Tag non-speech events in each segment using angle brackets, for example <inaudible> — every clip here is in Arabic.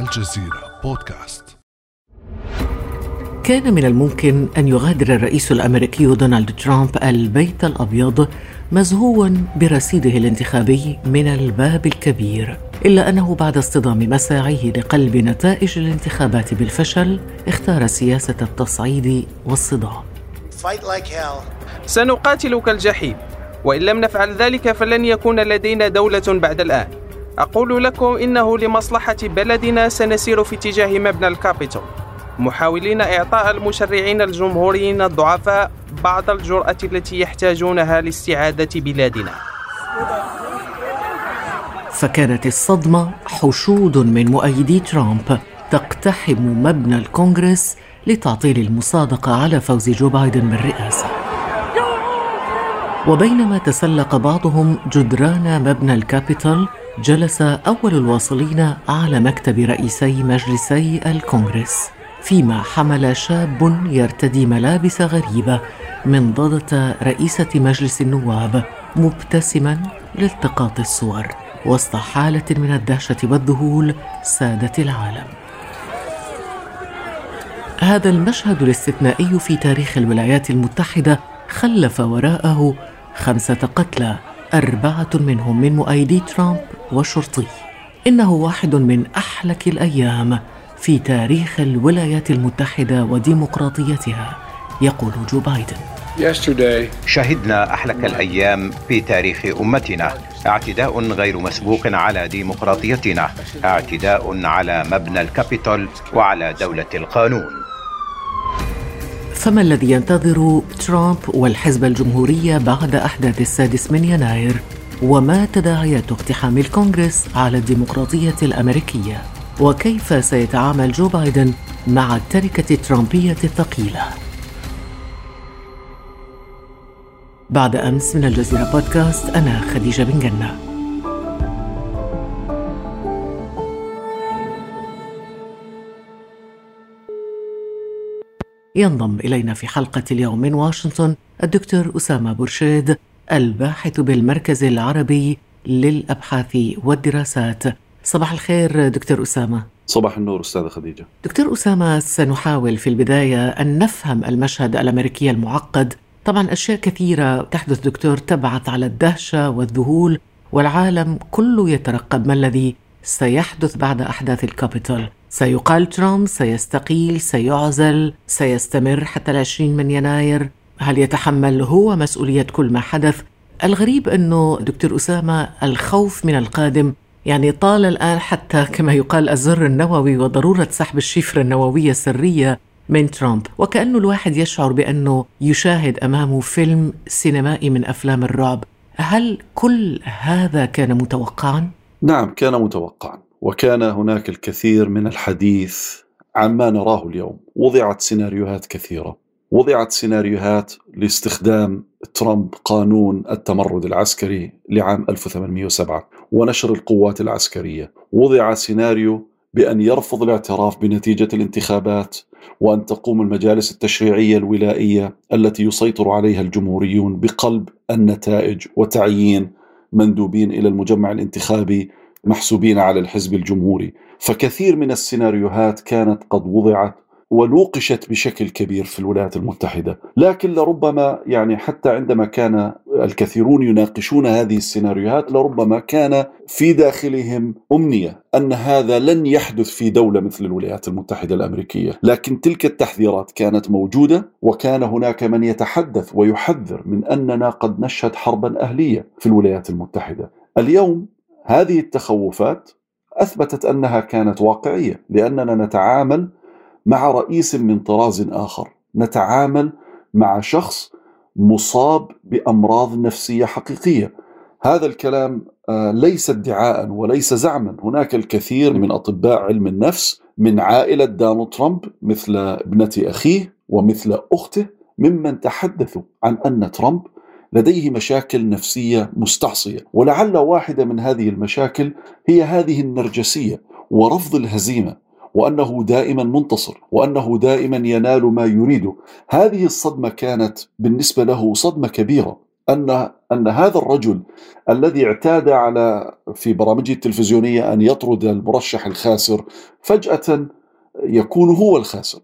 الجزيرة بودكاست. كان من الممكن أن يغادر الرئيس الأمريكي دونالد ترامب البيت الأبيض مزهوا برصيده الانتخابي من الباب الكبير إلا أنه بعد اصطدام مساعيه لقلب نتائج الانتخابات بالفشل اختار سياسة التصعيد والصدام. سنقاتل كالجحيم وإن لم نفعل ذلك فلن يكون لدينا دولة بعد الآن. أقول لكم إنه لمصلحة بلدنا سنسير في اتجاه مبنى الكابيتول. محاولين إعطاء المشرعين الجمهوريين الضعفاء بعض الجرأة التي يحتاجونها لاستعادة بلادنا. فكانت الصدمة حشود من مؤيدي ترامب تقتحم مبنى الكونغرس لتعطيل المصادقة على فوز جو بايدن بالرئاسة. وبينما تسلق بعضهم جدران مبنى الكابيتول جلس أول الواصلين على مكتب رئيسي مجلسي الكونغرس فيما حمل شاب يرتدي ملابس غريبة من ضدة رئيسة مجلس النواب مبتسما لالتقاط الصور وسط حالة من الدهشة والذهول سادت العالم. هذا المشهد الاستثنائي في تاريخ الولايات المتحدة خلف وراءه خمسة قتلى أربعة منهم من مؤيدي ترامب وشرطي. إنه واحد من أحلك الأيام في تاريخ الولايات المتحدة وديمقراطيتها يقول جو بايدن. شهدنا أحلك الأيام في تاريخ أمتنا. اعتداء غير مسبوق على ديمقراطيتنا. اعتداء على مبنى الكابيتول وعلى دولة القانون. فما الذي ينتظر ترامب والحزب الجمهوري بعد أحداث السادس من يناير؟ وما تداعيات اقتحام الكونغرس على الديمقراطية الأمريكية؟ وكيف سيتعامل جو بايدن مع التركة الترامبية الثقيلة؟ بعد أمس من الجزيرة بودكاست أنا خديجة بن جنة. ينضم إلينا في حلقة اليوم من واشنطن الدكتور أسامة برشيد الباحث بالمركز العربي للأبحاث والدراسات. صباح الخير دكتور أسامة. صباح النور أستاذة خديجة. دكتور أسامة سنحاول في البداية أن نفهم المشهد الأمريكي المعقد. طبعا أشياء كثيرة تحدث دكتور تبعث على الدهشة والذهول والعالم كله يترقب ما الذي سيحدث بعد أحداث الكابيتول. سيقال ترامب سيستقيل سيعزل سيستمر حتى العشرين من يناير. هل يتحمل هو مسؤولية كل ما حدث؟ الغريب أنه دكتور أسامة الخوف من القادم يعني طال الآن حتى كما يقال الزر النووي وضرورة سحب الشفرة النووية السرية من ترامب. وكأنه الواحد يشعر بأنه يشاهد أمامه فيلم سينمائي من أفلام الرعب. هل كل هذا كان متوقعا؟ نعم كان متوقعا. وكان هناك الكثير من الحديث عما نراه اليوم. وضعت سيناريوهات كثيرة. وضعت سيناريوهات لاستخدام ترامب قانون التمرد العسكري لعام 1807 ونشر القوات العسكرية. وضع سيناريو بأن يرفض الاعتراف بنتيجة الانتخابات وأن تقوم المجالس التشريعية الولائية التي يسيطر عليها الجمهوريون بقلب النتائج وتعيين مندوبين إلى المجمع الانتخابي محسوبين على الحزب الجمهوري. فكثير من السيناريوهات كانت قد وضعت ونوقشت بشكل كبير في الولايات المتحدة، لكن لربما يعني حتى عندما كان الكثيرون يناقشون هذه السيناريوهات لربما كان في داخلهم أمنية أن هذا لن يحدث في دولة مثل الولايات المتحدة الأمريكية، لكن تلك التحذيرات كانت موجودة وكان هناك من يتحدث ويحذر من أننا قد نشهد حربا أهلية في الولايات المتحدة. اليوم هذه التخوفات أثبتت أنها كانت واقعية لأننا نتعامل مع رئيس من طراز آخر نتعامل مع شخص مصاب بأمراض نفسية حقيقية. هذا الكلام آه، ليس ادعاء وليس زعما. هناك الكثير من أطباء علم النفس من عائلة دونالد ترامب مثل ابنة أخيه ومثل أخته ممن تحدثوا عن أن ترامب لديه مشاكل نفسية مستعصية. ولعل واحدة من هذه المشاكل هي هذه النرجسية ورفض الهزيمة وأنه دائما منتصر وأنه دائما ينال ما يريده. هذه الصدمة كانت بالنسبة له صدمة كبيرة ان أن هذا الرجل الذي اعتاد على في برامجه التلفزيونية أن يطرد المرشح الخاسر فجأة يكون هو الخاسر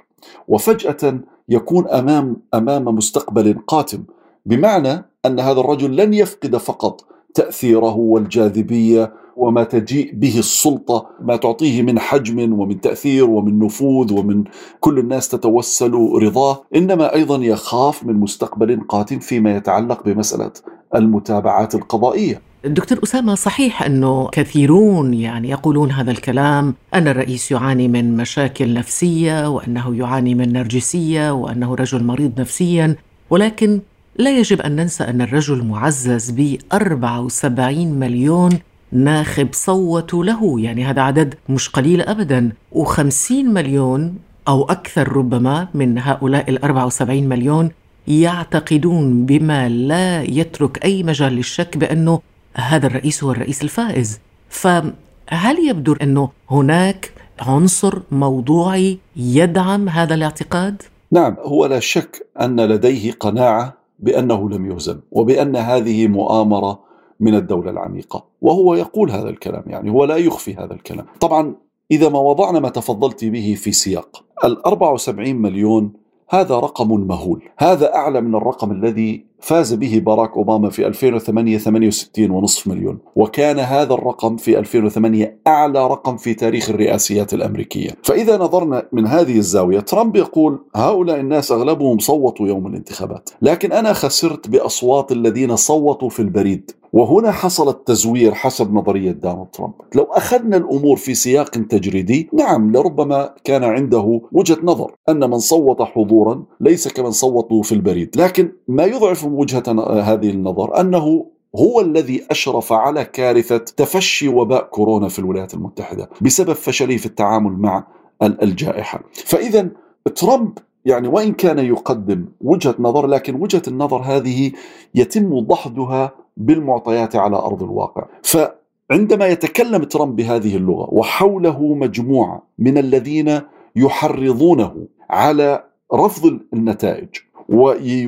وفجأة يكون امام أمام مستقبل قاتم. بمعنى أن هذا الرجل لن يفقد فقط تأثيره والجاذبية وما تجيء به السلطة ما تعطيه من حجم ومن تأثير ومن نفوذ ومن كل الناس تتوسل رضاه إنما أيضا يخاف من مستقبل قاتم فيما يتعلق بمسألة المتابعات القضائية. دكتور أسامة صحيح أنه كثيرون يعني يقولون هذا الكلام أن الرئيس يعاني من مشاكل نفسية وأنه يعاني من نرجسية وأنه رجل مريض نفسيا ولكن لا يجب أن ننسى أن الرجل معزز ب 74 مليون ناخب صوتوا له يعني هذا عدد مش قليل أبدا و50 مليون أو أكثر ربما من هؤلاء ال 74 مليون يعتقدون بما لا يترك أي مجال للشك بأنه هذا الرئيس هو الرئيس الفائز فهل يبدو أنه هناك عنصر موضوعي يدعم هذا الاعتقاد؟ نعم هو لا شك أن لديه قناعة بأنه لم يهزم وبأن هذه مؤامرة من الدولة العميقة. وهو يقول هذا الكلام يعني هو لا يخفي هذا الكلام. طبعا إذا ما وضعنا ما تفضلت به في سياق ال 74 مليون هذا رقم مهول هذا أعلى من الرقم الذي فاز به باراك أوباما في 2008 68 ونصف مليون. وكان هذا الرقم في 2008 أعلى رقم في تاريخ الرئاسيات الأمريكية. فإذا نظرنا من هذه الزاوية ترامب يقول هؤلاء الناس أغلبهم صوتوا يوم الانتخابات. لكن أنا خسرت بأصوات الذين صوتوا في البريد. وهنا حصل التزوير حسب نظرية دونالد ترامب. لو أخذنا الأمور في سياق تجريدي نعم لربما كان عنده وجهة نظر أن من صوت حضورا ليس كمن صوتوا في البريد. لكن ما يضعف وجهة هذه النظر أنه هو الذي أشرف على كارثة تفشي وباء كورونا في الولايات المتحدة بسبب فشله في التعامل مع الجائحة، فإذا ترامب يعني وإن كان يقدم وجهة نظر لكن وجهة النظر هذه يتم دحضها بالمعطيات على أرض الواقع، فعندما يتكلم ترامب بهذه اللغة وحوله مجموعة من الذين يحرضونه على رفض النتائج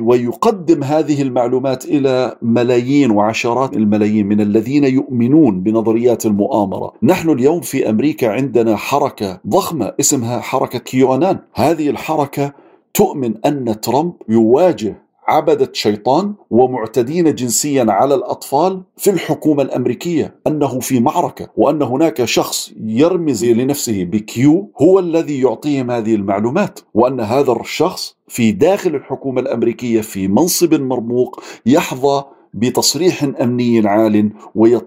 ويقدم هذه المعلومات إلى ملايين وعشرات الملايين من الذين يؤمنون بنظريات المؤامرة، نحن اليوم في أمريكا عندنا حركة ضخمة اسمها حركة كيوانان، هذه الحركة تؤمن أن ترامب يواجه عبدة شيطان ومعتدين جنسيا على الأطفال في الحكومة الأمريكية أنه في معركة وأن هناك شخص يرمز لنفسه بكيو هو الذي يعطيهم هذه المعلومات وأن هذا الشخص في داخل الحكومة الأمريكية في منصب مرموق يحظى بتصريح أمني عال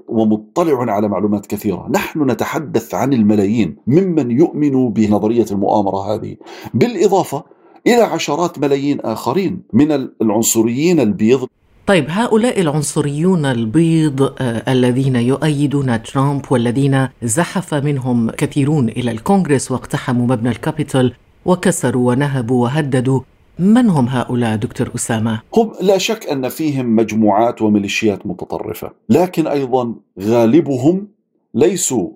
ومطلع على معلومات كثيرة، نحن نتحدث عن الملايين ممن يؤمن بنظرية المؤامرة هذه، بالإضافة إلى عشرات ملايين آخرين من العنصريين البيض طيب هؤلاء العنصريون البيض آه الذين يؤيدون ترامب والذين زحف منهم كثيرون إلى الكونغرس واقتحموا مبنى الكابيتول وكسروا ونهبوا وهددوا من هم هؤلاء دكتور أسامة؟ هم لا شك أن فيهم مجموعات وميليشيات متطرفة، لكن أيضا غالبهم ليسوا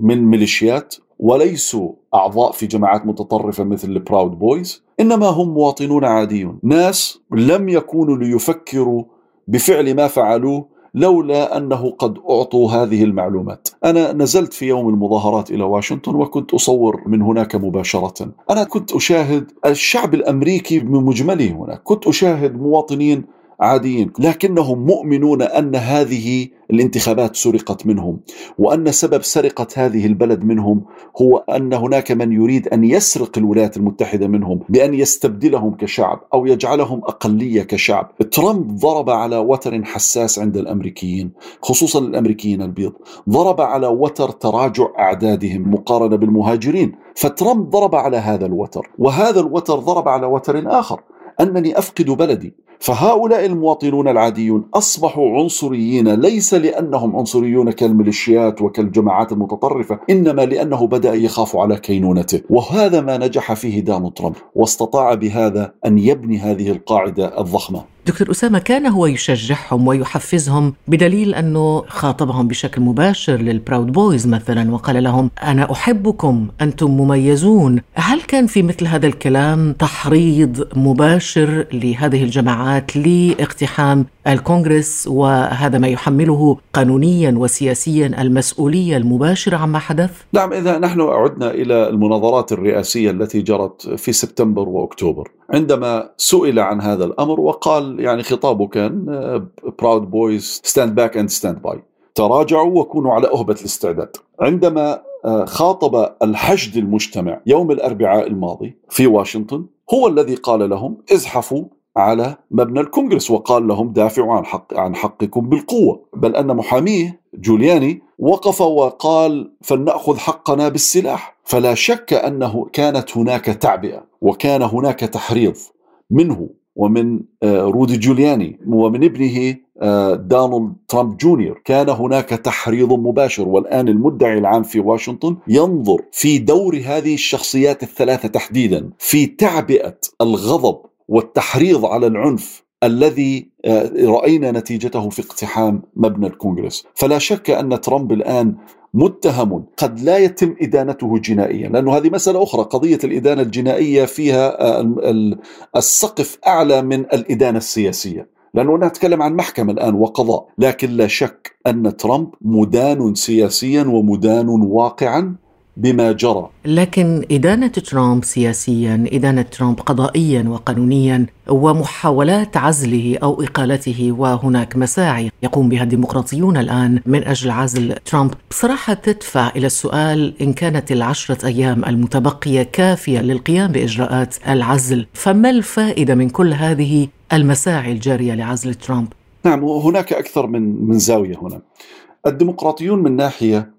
من ميليشيات وليسوا أعضاء في جماعات متطرفة مثل البراود بويز إنما هم مواطنون عاديون ناس لم يكونوا ليفكروا بفعل ما فعلوه لولا أنه قد أعطوا هذه المعلومات. أنا نزلت في يوم المظاهرات إلى واشنطن وكنت أصور من هناك مباشرة. أنا كنت أشاهد الشعب الأمريكي بمجمله هناك، كنت أشاهد مواطنين عاديين. لكنهم مؤمنون أن هذه الانتخابات سرقت منهم وأن سبب سرقة هذه البلد منهم هو أن هناك من يريد أن يسرق الولايات المتحدة منهم بأن يستبدلهم كشعب أو يجعلهم أقلية كشعب. ترامب ضرب على وتر حساس عند الأمريكيين خصوصا الأمريكيين البيض، ضرب على وتر تراجع أعدادهم مقارنة بالمهاجرين، فترامب ضرب على هذا الوتر، وهذا الوتر ضرب على وتر آخر. أنني أفقد بلدي. فهؤلاء المواطنون العاديون أصبحوا عنصريين ليس لأنهم عنصريون كالميليشيات وكالجماعات المتطرفة إنما لأنه بدأ يخاف على كينونته. وهذا ما نجح فيه دونالد ترامب واستطاع بهذا أن يبني هذه القاعدة الضخمة. دكتور أسامة كان هو يشجعهم ويحفزهم بدليل أنه خاطبهم بشكل مباشر لل Proud Boys مثلا وقال لهم أنا أحبكم أنتم مميزون هل كان في مثل هذا الكلام تحريض مباشر لهذه الجماعات لاقتحام الكونغرس وهذا ما يحمله قانونيا وسياسيا المسؤولية المباشرة عما حدث؟ نعم إذا نحن عدنا إلى المناظرات الرئاسية التي جرت في سبتمبر وأكتوبر عندما سئل عن هذا الأمر وقال يعني خطابه كان Proud Boys stand back and stand by تراجعوا وكونوا على أهبة الاستعداد. عندما آه، خاطب الحشد المجتمع يوم الأربعاء الماضي في واشنطن هو الذي قال لهم ازحفوا على مبنى الكونغرس وقال لهم دافعوا عن حق عن حقكم بالقوة. بل أن محاميه جولياني وقف وقال فلنأخذ حقنا بالسلاح. فلا شك أنه كانت هناك تعبئة وكان هناك تحريض منه. ومن آه، رودي جولياني ومن ابنه آه، دونالد ترامب جونيور. كان هناك تحريض مباشر والآن المدعي العام في واشنطن ينظر في دور هذه الشخصيات الثلاثة تحديدا في تعبئة الغضب والتحريض على العنف الذي آه، رأينا نتيجته في اقتحام مبنى الكونغرس، فلا شك أن ترامب الآن متهم قد لا يتم إدانته جنائيا، لأنه هذه مسألة أخرى، قضية الإدانة الجنائية فيها آه، السقف أعلى من الإدانة السياسية. لأنه نتكلم عن محكمة الآن وقضاء. لكن لا شك أن ترامب مدان سياسيا ومدان واقعا. بما جرى. لكن إدانة ترامب سياسيا إدانة ترامب قضائيا وقانونيا ومحاولات عزله أو إقالته وهناك مساعي يقوم بها الديمقراطيون الآن من أجل عزل ترامب. بصراحة تدفع إلى السؤال إن كانت العشرة أيام المتبقية كافية للقيام بإجراءات العزل فما الفائدة من كل هذه المساعي الجارية لعزل ترامب؟ نعم هناك أكثر من من زاوية هنا. الديمقراطيون من ناحية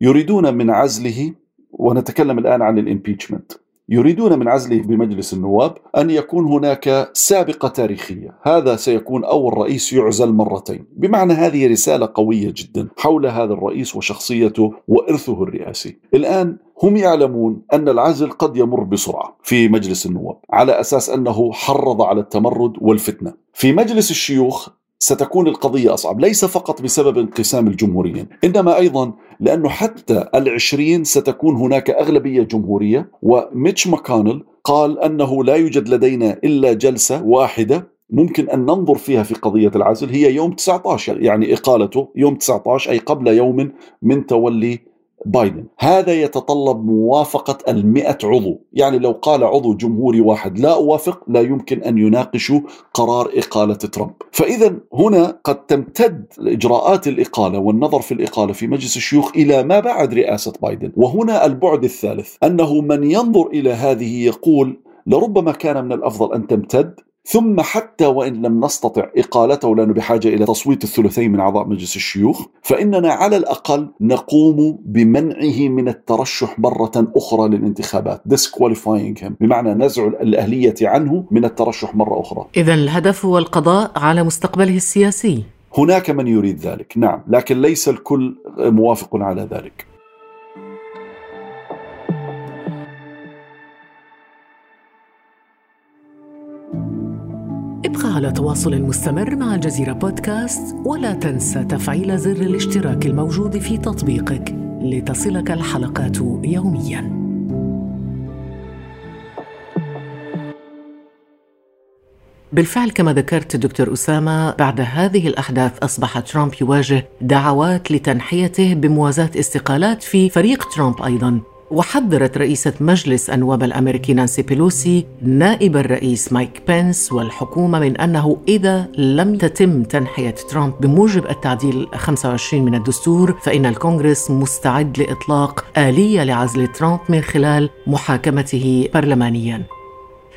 يريدون من عزله ونتكلم الآن عن الإمبيتشمنت يريدون من عزله بمجلس النواب أن يكون هناك سابقة تاريخية، هذا سيكون أول رئيس يعزل مرتين، بمعنى هذه رسالة قوية جدا حول هذا الرئيس وشخصيته وإرثه الرئاسي. الآن هم يعلمون أن العزل قد يمر بسرعة في مجلس النواب، على أساس أنه حرض على التمرد والفتنة. في مجلس الشيوخ ستكون القضية أصعب ليس فقط بسبب انقسام الجمهوريين إنما أيضا لأنه حتى العشرين ستكون هناك أغلبية جمهورية وميتش ماكونل قال أنه لا يوجد لدينا إلا جلسة واحدة ممكن أن ننظر فيها في قضية العزل هي يوم 19 يعني إقالته يوم 19 أي قبل يوم من تولي بايدن. هذا يتطلب موافقة المئة عضو. يعني لو قال عضو جمهوري واحد لا أوافق لا يمكن أن يناقشوا قرار إقالة ترامب. فإذا هنا قد تمتد إجراءات الإقالة والنظر في الإقالة في مجلس الشيوخ إلى ما بعد رئاسة بايدن. وهنا البعد الثالث أنه من ينظر إلى هذه يقول لربما كان من الأفضل أن تمتد ثم حتى وإن لم نستطع إقالته لأنه بحاجة إلى تصويت الثلثين من أعضاء مجلس الشيوخ فإننا على الأقل نقوم بمنعه من الترشح مرة أخرى للانتخابات. Disqualifying him بمعنى نزع الأهلية عنه من الترشح مرة أخرى. إذا الهدف هو القضاء على مستقبله السياسي. هناك من يريد ذلك نعم لكن ليس الكل موافق على ذلك. ابقى على تواصل مستمر مع الجزيرة بودكاست ولا تنسى تفعيل زر الاشتراك الموجود في تطبيقك لتصلك الحلقات يومياً. بالفعل كما ذكرت دكتور أسامة بعد هذه الأحداث أصبح ترامب يواجه دعوات لتنحيته بموازاة استقالات في فريق ترامب أيضا وحذرت رئيسة مجلس النواب الأمريكي نانسي بيلوسي نائب الرئيس مايك بنس والحكومة من أنه إذا لم تتم تنحية ترامب بموجب التعديل 25 من الدستور فإن الكونغرس مستعد لإطلاق آلية لعزل ترامب من خلال محاكمته برلمانياً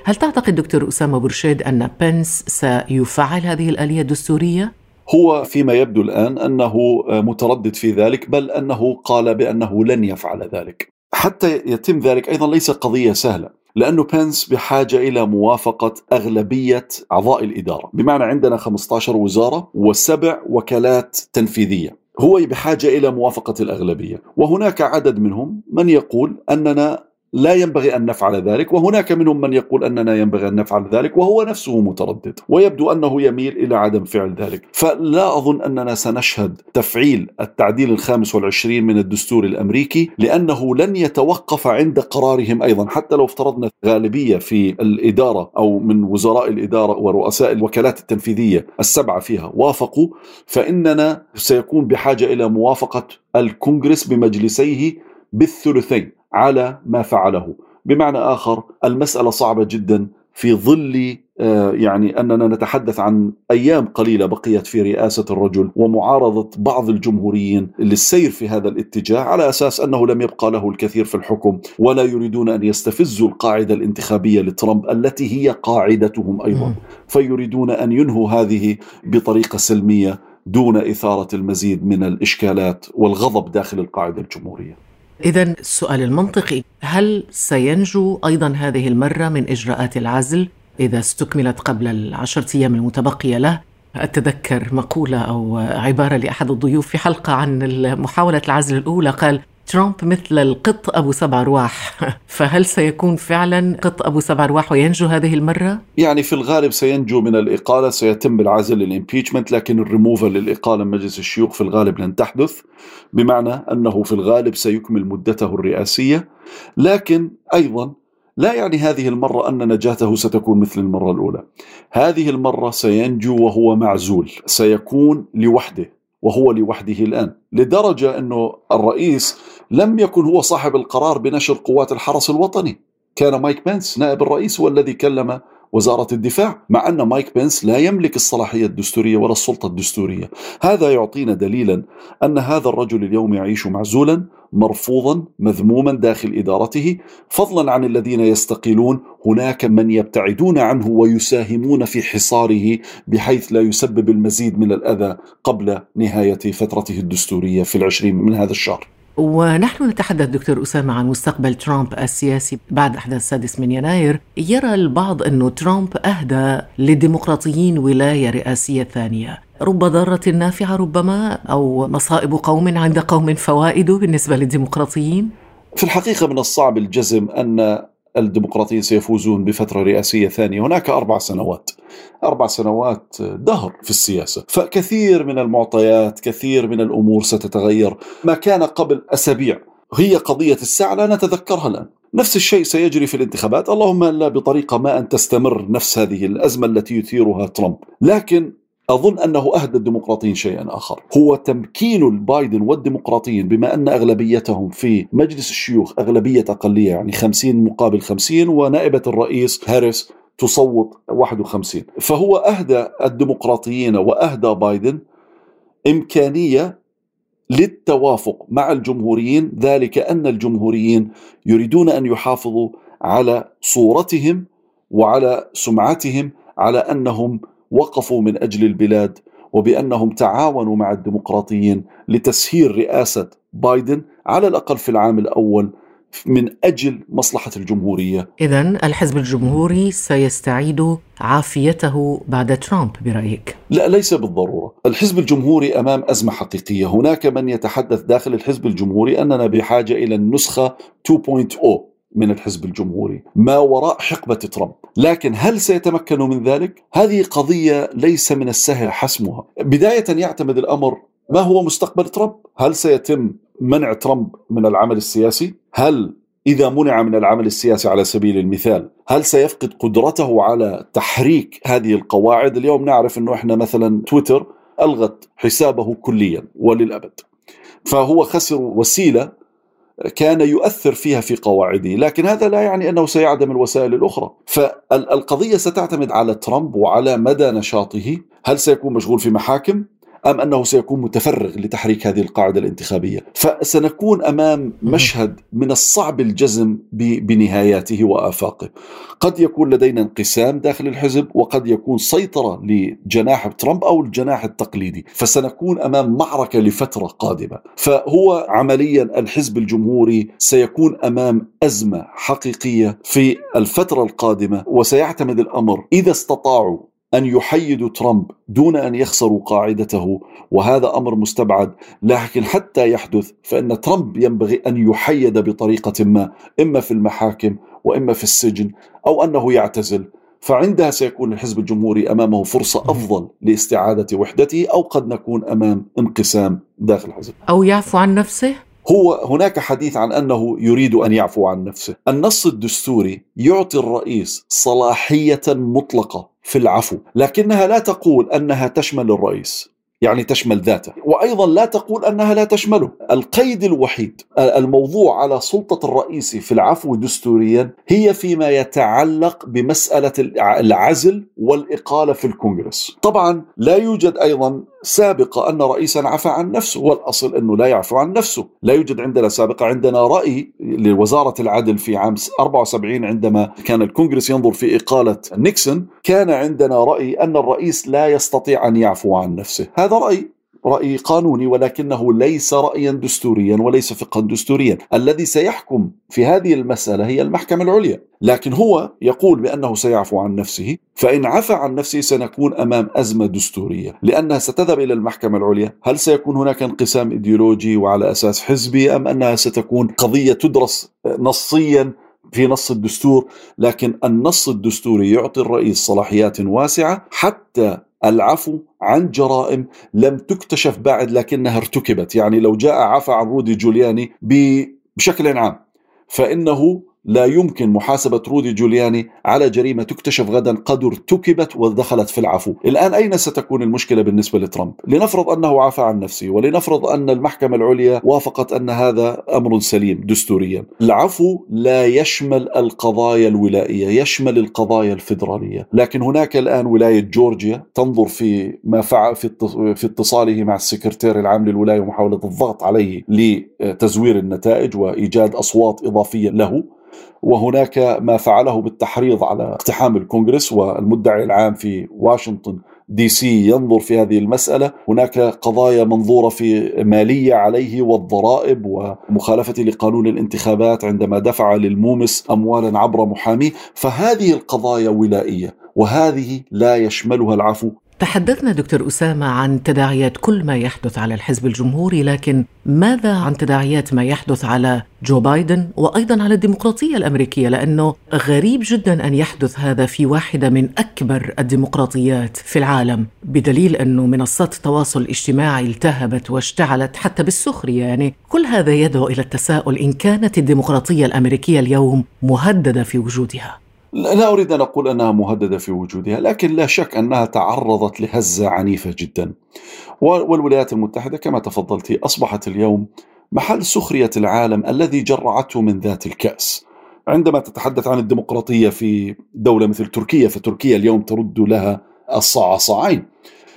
هل تعتقد دكتور أسامة برشيد أن بنس سيفعل هذه الآلية الدستورية؟ هو فيما يبدو الآن أنه متردد في ذلك بل أنه قال بأنه لن يفعل ذلك حتى يتم ذلك أيضا ليس قضية سهلة لأنه بنس بحاجة إلى موافقة أغلبية أعضاء الإدارة. بمعنى عندنا 15 وزارة وسبع وكالات تنفيذية. هو بحاجة إلى موافقة الأغلبية. وهناك عدد منهم من يقول أننا لا ينبغي أن نفعل ذلك وهناك منهم من يقول أننا ينبغي أن نفعل ذلك وهو نفسه متردد ويبدو أنه يميل إلى عدم فعل ذلك. فلا أظن أننا سنشهد تفعيل التعديل الخامس والعشرين من الدستور الأمريكي لأنه لن يتوقف عند قرارهم أيضا. حتى لو افترضنا غالبية في الإدارة أو من وزراء الإدارة ورؤساء الوكالات التنفيذية السبعة فيها وافقوا فإننا سيكون بحاجة إلى موافقة الكونغرس بمجلسيه بالثلثين. على ما فعله. بمعنى آخر المسألة صعبة جدا في ظل آه، يعني أننا نتحدث عن أيام قليلة بقيت في رئاسة الرجل ومعارضة بعض الجمهوريين للسير في هذا الاتجاه على أساس أنه لم يبقى له الكثير في الحكم ولا يريدون أن يستفزوا القاعدة الانتخابية لترامب التي هي قاعدتهم أيضا. فيريدون أن ينهوا هذه بطريقة سلمية دون إثارة المزيد من الإشكالات والغضب داخل القاعدة الجمهورية. إذا السؤال المنطقي هل سينجو أيضا هذه المرة من إجراءات العزل؟ إذا استكملت قبل العشرة أيام المتبقية له أتذكر مقولة أو عبارة لأحد الضيوف في حلقة عن محاولة العزل الأولى قال ترامب مثل القط أبو سبع أرواح. <laughs> فهل سيكون فعلا قط أبو سبع أرواح وينجو هذه المرة؟ يعني في الغالب سينجو من الإقالة سيتم العزل ال impeachment لكن الريموفال للإقالة من مجلس الشيوخ في الغالب لن تحدث بمعنى أنه في الغالب سيكمل مدته الرئاسية. لكن أيضا لا يعني هذه المرة أن نجاته ستكون مثل المرة الأولى. هذه المرة سينجو وهو معزول سيكون لوحده وهو لوحده الآن لدرجة أنه الرئيس لم يكن هو صاحب القرار بنشر قوات الحرس الوطني. كان مايك بنس نائب الرئيس هو الذي كلم وزارة الدفاع مع أن مايك بنس لا يملك الصلاحية الدستورية ولا السلطة الدستورية. هذا يعطينا دليلا أن هذا الرجل اليوم يعيش معزولا مرفوضا مذموما داخل إدارته. فضلا عن الذين يستقيلون هناك من يبتعدون عنه ويساهمون في حصاره بحيث لا يسبب المزيد من الأذى قبل نهاية فترته الدستورية في العشرين من هذا الشهر. ونحن نتحدث دكتور أسامة عن مستقبل ترامب السياسي بعد أحداث السادس من يناير. يرى البعض أنه ترامب أهدى للديمقراطيين ولاية رئاسية ثانية. رب ضارة نافعة ربما أو مصائب قوم عند قوم فوائد بالنسبة للديمقراطيين؟ في الحقيقة من الصعب الجزم أن الديمقراطيين سيفوزون بفترة رئاسية ثانية. هناك أربع سنوات. أربع سنوات دهر في السياسة. فكثير من المعطيات كثير من الأمور ستتغير. ما كان قبل أسابيع. هي قضية الساعة لا نتذكرها الآن. نفس الشيء سيجري في الانتخابات. اللهم لا بطريقة ما أن تستمر نفس هذه الأزمة التي يثيرها ترامب. لكن أظن أنه أهدى الديمقراطيين شيئا آخر. هو تمكين البايدن والديمقراطيين بما أن أغلبيتهم في مجلس الشيوخ أغلبية أقلية يعني 50 مقابل 50 ونائبة الرئيس هاريس تصوت 51 فهو أهدى الديمقراطيين وأهدى بايدن إمكانية للتوافق مع الجمهوريين ذلك أن الجمهوريين يريدون أن يحافظوا على صورتهم وعلى سمعتهم على أنهم وقفوا من أجل البلاد وبأنهم تعاونوا مع الديمقراطيين لتسهيل رئاسة بايدن على الأقل في العام الأول من أجل مصلحة الجمهورية. اذا الحزب الجمهوري سيستعيد عافيته بعد ترامب برأيك؟ لا ليس بالضرورة، الحزب الجمهوري أمام أزمة حقيقية، هناك من يتحدث داخل الحزب الجمهوري أننا بحاجة إلى النسخة 2.0 من الحزب الجمهوري ما وراء حقبة ترامب لكن هل سيتمكنوا من ذلك؟ هذه قضية ليس من السهل حسمها بداية يعتمد الأمر ما هو مستقبل ترامب؟ هل سيتم منع ترامب من العمل السياسي؟ هل إذا منع من العمل السياسي على سبيل المثال هل سيفقد قدرته على تحريك هذه القواعد؟ اليوم نعرف أنه إحنا مثلا تويتر ألغت حسابه كليا وللأبد فهو خسر وسيلة كان يؤثر فيها في قواعده لكن هذا لا يعني أنه سيعدم الوسائل الأخرى. فالقضية ستعتمد على ترامب وعلى مدى نشاطه. هل سيكون مشغول في محاكم؟ أم أنه سيكون متفرغ لتحريك هذه القاعدة الانتخابية؟ فسنكون أمام مشهد من الصعب الجزم بنهاياته وآفاقه. قد يكون لدينا انقسام داخل الحزب وقد يكون سيطرة لجناح ترامب أو الجناح التقليدي. فسنكون أمام معركة لفترة قادمة. فهو عمليا الحزب الجمهوري سيكون أمام أزمة حقيقية في الفترة القادمة وسيعتمد الأمر إذا استطاعوا أن يحيدوا ترامب دون أن يخسروا قاعدته وهذا أمر مستبعد. لكن حتى يحدث فإن ترامب ينبغي أن يحيد بطريقة ما إما في المحاكم وإما في السجن أو أنه يعتزل. فعندها سيكون الحزب الجمهوري أمامه فرصة أفضل لاستعادة وحدته أو قد نكون أمام انقسام داخل الحزب. أو يعفو عن نفسه؟ هو هناك حديث عن أنه يريد أن يعفو عن نفسه. النص الدستوري يعطي الرئيس صلاحية مطلقة في العفو لكنها لا تقول أنها تشمل الرئيس يعني تشمل ذاته وأيضا لا تقول أنها لا تشمله. القيد الوحيد الموضوع على سلطة الرئيس في العفو دستوريا هي فيما يتعلق بمسألة العزل والإقالة في الكونغرس. طبعا لا يوجد أيضا سابقة أن رئيسا عفى عن نفسه والأصل أنه لا يعفو عن نفسه. لا يوجد عندنا سابقة عندنا رأي لوزارة العدل في عام 74 عندما كان الكونغرس ينظر في إقالة نيكسون كان عندنا رأي أن الرئيس لا يستطيع أن يعفو عن نفسه. هذا رأي رأي قانوني ولكنه ليس رأيا دستوريا وليس فقها دستوريا. الذي سيحكم في هذه المسألة هي المحكمة العليا. لكن هو يقول بأنه سيعفو عن نفسه فإن عفى عن نفسه سنكون أمام أزمة دستورية. لأنها ستذهب إلى المحكمة العليا. هل سيكون هناك انقسام إيديولوجي وعلى أساس حزبي أم أنها ستكون قضية تدرس نصيا في نص الدستور لكن النص الدستوري يعطي الرئيس صلاحيات واسعة حتى العفو عن جرائم لم تكتشف بعد لكنها ارتكبت. يعني لو جاء عفى عن رودي جولياني بشكل عام فإنه لا يمكن محاسبة رودي جولياني على جريمة تكتشف غدا قد ارتكبت ودخلت في العفو. الآن أين ستكون المشكلة بالنسبة لترامب؟ لنفرض أنه عفى عن نفسه ولنفرض أن المحكمة العليا وافقت أن هذا أمر سليم دستوريا. العفو لا يشمل القضايا الولائية يشمل القضايا الفيدرالية. لكن هناك الآن ولاية جورجيا تنظر في ما فعل في اتصاله مع السكرتير العام للولاية ومحاولة الضغط عليه لتزوير النتائج وإيجاد أصوات إضافية له. وهناك ما فعله بالتحريض على اقتحام الكونغرس والمدعي العام في واشنطن دي سي ينظر في هذه المسألة. هناك قضايا منظورة في مالية عليه والضرائب ومخالفة لقانون الانتخابات عندما دفع للمومس أموالا عبر محاميه. فهذه القضايا ولائية وهذه لا يشملها العفو تحدثنا دكتور أسامة عن تداعيات كل ما يحدث على الحزب الجمهوري لكن ماذا عن تداعيات ما يحدث على جو بايدن وأيضا على الديمقراطية الأمريكية؟ لأنه غريب جدا أن يحدث هذا في واحدة من أكبر الديمقراطيات في العالم بدليل أنه منصات التواصل الاجتماعي التهبت واشتعلت حتى بالسخرية. يعني كل هذا يدعو إلى التساؤل إن كانت الديمقراطية الأمريكية اليوم مهددة في وجودها. لا أريد أن أقول أنها مهددة في وجودها لكن لا شك أنها تعرضت لهزة عنيفة جدا. والولايات المتحدة كما تفضلت أصبحت اليوم محل سخرية العالم الذي جرعته من ذات الكأس. عندما تتحدث عن الديمقراطية في دولة مثل تركيا فتركيا اليوم ترد لها الصعصعين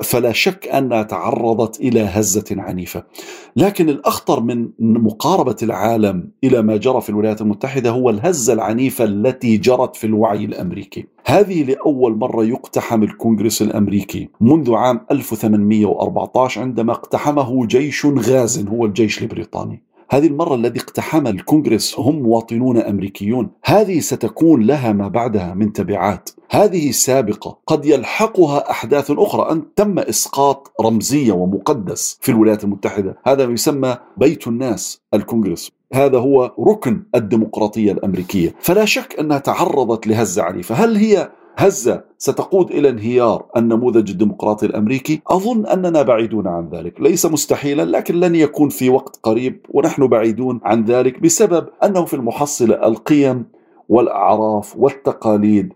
فلا شك انها تعرضت إلى هزة عنيفة. لكن الأخطر من مقاربة العالم إلى ما جرى في الولايات المتحدة هو الهزة العنيفة التي جرت في الوعي الأمريكي. هذه لأول مرة يقتحم الكونغرس الأمريكي منذ عام 1814 عندما اقتحمه جيش غاز هو الجيش البريطاني. هذه المرة الذي اقتحم الكونغرس هم مواطنون أمريكيون. هذه ستكون لها ما بعدها من تبعات. هذه سابقة. قد يلحقها أحداث أخرى. أن تم إسقاط رمزية ومقدس في الولايات المتحدة. هذا ما يسمى بيت الناس الكونغرس. هذا هو ركن الديمقراطية الأمريكية. فلا شك أنها تعرضت لهزة عنيفة. هل هي هزة ستقود إلى انهيار النموذج الديمقراطي الأمريكي. أظن أننا بعيدون عن ذلك. ليس مستحيلا لكن لن يكون في وقت قريب ونحن بعيدون عن ذلك بسبب أنه في المحصلة القيم والأعراف والتقاليد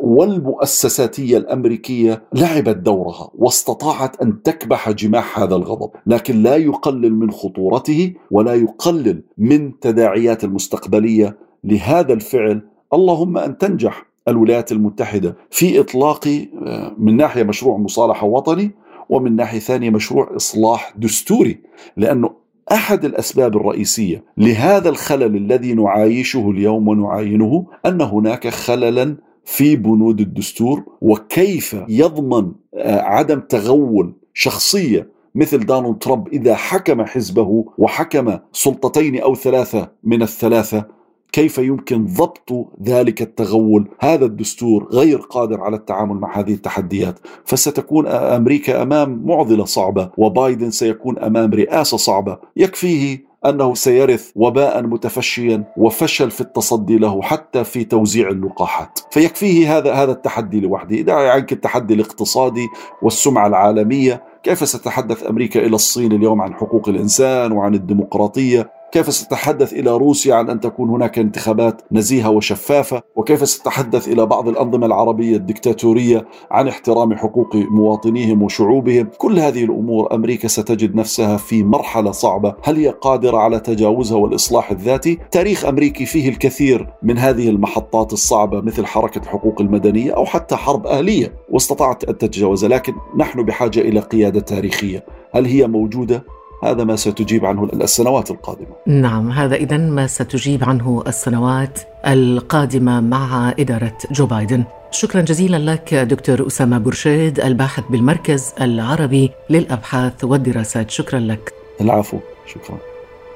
والمؤسساتية الأمريكية لعبت دورها واستطاعت أن تكبح جماح هذا الغضب لكن لا يقلل من خطورته ولا يقلل من تداعيات المستقبلية لهذا الفعل. اللهم أن تنجح. الولايات المتحدة في إطلاق آه، من ناحية مشروع مصالحة وطني ومن ناحية ثانية مشروع إصلاح دستوري لأنه أحد الأسباب الرئيسية لهذا الخلل الذي نعايشه اليوم ونعاينه أن هناك خللا في بنود الدستور وكيف يضمن آه، عدم تغول شخصية مثل دونالد ترامب إذا حكم حزبه وحكم سلطتين أو ثلاثة من الثلاثة كيف يمكن ضبط ذلك التغول؟ هذا الدستور غير قادر على التعامل مع هذه التحديات. فستكون أمريكا أمام معضلة صعبة وبايدن سيكون أمام رئاسة صعبة. يكفيه أنه سيرث وباء متفشيا وفشل في التصدي له حتى في توزيع اللقاحات، فيكفيه هذا هذا التحدي لوحده، دعي عنك التحدي الاقتصادي والسمعة العالمية، كيف ستتحدث أمريكا إلى الصين اليوم عن حقوق الإنسان وعن الديمقراطية؟ كيف ستتحدث إلى روسيا عن أن تكون هناك انتخابات نزيهة وشفافة؟ وكيف ستتحدث إلى بعض الأنظمة العربية الدكتاتورية عن احترام حقوق مواطنيهم وشعوبهم؟ كل هذه الأمور أمريكا ستجد نفسها في مرحلة صعبة. هل هي قادرة على تجاوزها والإصلاح الذاتي؟ تاريخ أمريكي فيه الكثير من هذه المحطات الصعبة مثل حركة الحقوق المدنية أو حتى حرب أهلية. واستطاعت أن تتجاوزها لكن نحن بحاجة إلى قيادة تاريخية. هل هي موجودة؟ هذا ما ستجيب عنه السنوات القادمة. نعم هذا إذا ما ستجيب عنه السنوات القادمة مع إدارة جو بايدن. شكرا جزيلا لك دكتور أسامة برشيد الباحث بالمركز العربي للأبحاث والدراسات. شكرا لك. العفو شكرا.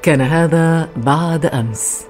كان هذا بعد أمس.